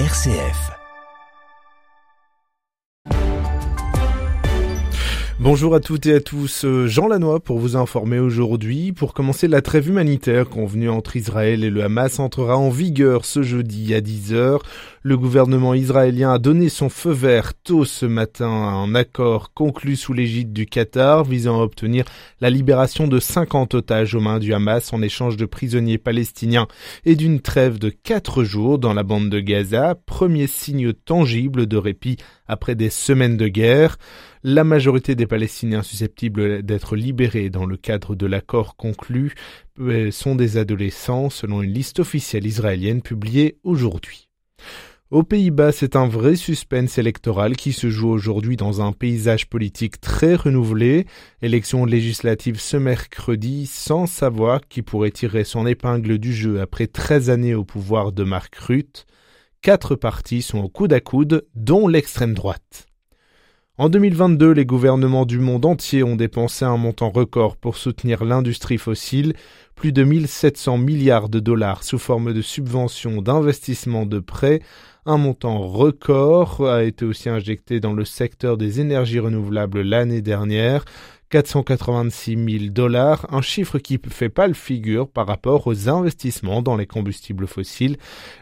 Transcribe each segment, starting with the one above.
RCF. Bonjour à toutes et à tous, euh, Jean Lannoy pour vous informer aujourd'hui. Pour commencer, la trêve humanitaire convenue entre Israël et le Hamas entrera en vigueur ce jeudi à 10h. Le gouvernement israélien a donné son feu vert tôt ce matin à un accord conclu sous l'égide du Qatar visant à obtenir la libération de 50 otages aux mains du Hamas en échange de prisonniers palestiniens et d'une trêve de 4 jours dans la bande de Gaza, premier signe tangible de répit après des semaines de guerre. La majorité des Palestiniens susceptibles d'être libérés dans le cadre de l'accord conclu euh, sont des adolescents selon une liste officielle israélienne publiée aujourd'hui. Aux Pays-Bas, c'est un vrai suspense électoral qui se joue aujourd'hui dans un paysage politique très renouvelé. Élection législative ce mercredi, sans savoir qui pourrait tirer son épingle du jeu après 13 années au pouvoir de Mark Rutte. Quatre partis sont au coude à coude, dont l'extrême droite. En 2022, les gouvernements du monde entier ont dépensé un montant record pour soutenir l'industrie fossile, plus de 1700 milliards de dollars sous forme de subventions, d'investissements, de prêts. Un montant record a été aussi injecté dans le secteur des énergies renouvelables l'année dernière. 486 000 dollars, un chiffre qui fait pas le figure par rapport aux investissements dans les combustibles fossiles.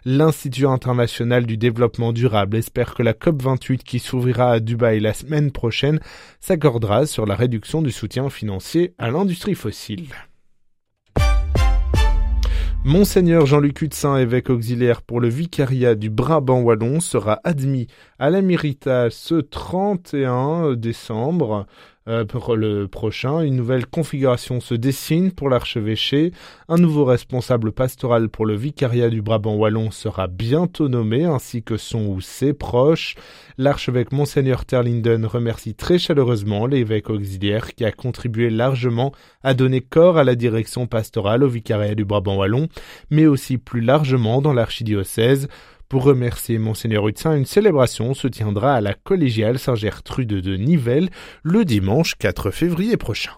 L'Institut international du développement durable espère que la COP28 qui s'ouvrira à Dubaï la semaine prochaine s'accordera sur la réduction du soutien financier à l'industrie fossile. Monseigneur Jean-Luc Hutsin, évêque auxiliaire pour le vicariat du Brabant Wallon, sera admis à l'Améritage ce 31 décembre. Euh, pour le prochain, une nouvelle configuration se dessine pour l'archevêché. Un nouveau responsable pastoral pour le vicariat du Brabant Wallon sera bientôt nommé, ainsi que son ou ses proches. L'archevêque Monseigneur Terlinden remercie très chaleureusement l'évêque auxiliaire qui a contribué largement à donner corps à la direction pastorale au vicariat du Brabant Wallon, mais aussi plus largement dans l'archidiocèse. Pour remercier Monseigneur Hutsin, une célébration se tiendra à la collégiale Saint-Gertrude de Nivelles le dimanche 4 février prochain.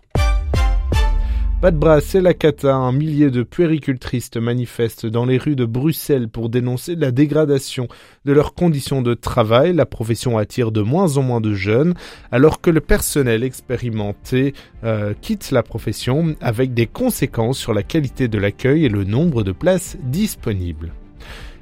Pas de bras, c'est la cata. Un millier de puéricultrices manifestent dans les rues de Bruxelles pour dénoncer la dégradation de leurs conditions de travail. La profession attire de moins en moins de jeunes, alors que le personnel expérimenté euh, quitte la profession avec des conséquences sur la qualité de l'accueil et le nombre de places disponibles.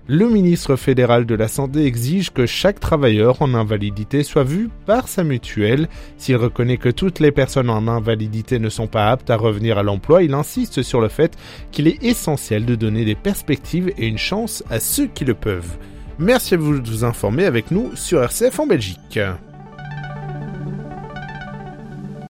Le ministre fédéral de la Santé exige que chaque travailleur en invalidité soit vu par sa mutuelle. S'il reconnaît que toutes les personnes en invalidité ne sont pas aptes à revenir à l'emploi, il insiste sur le fait qu'il est essentiel de donner des perspectives et une chance à ceux qui le peuvent. Merci à vous de vous informer avec nous sur RCF en Belgique.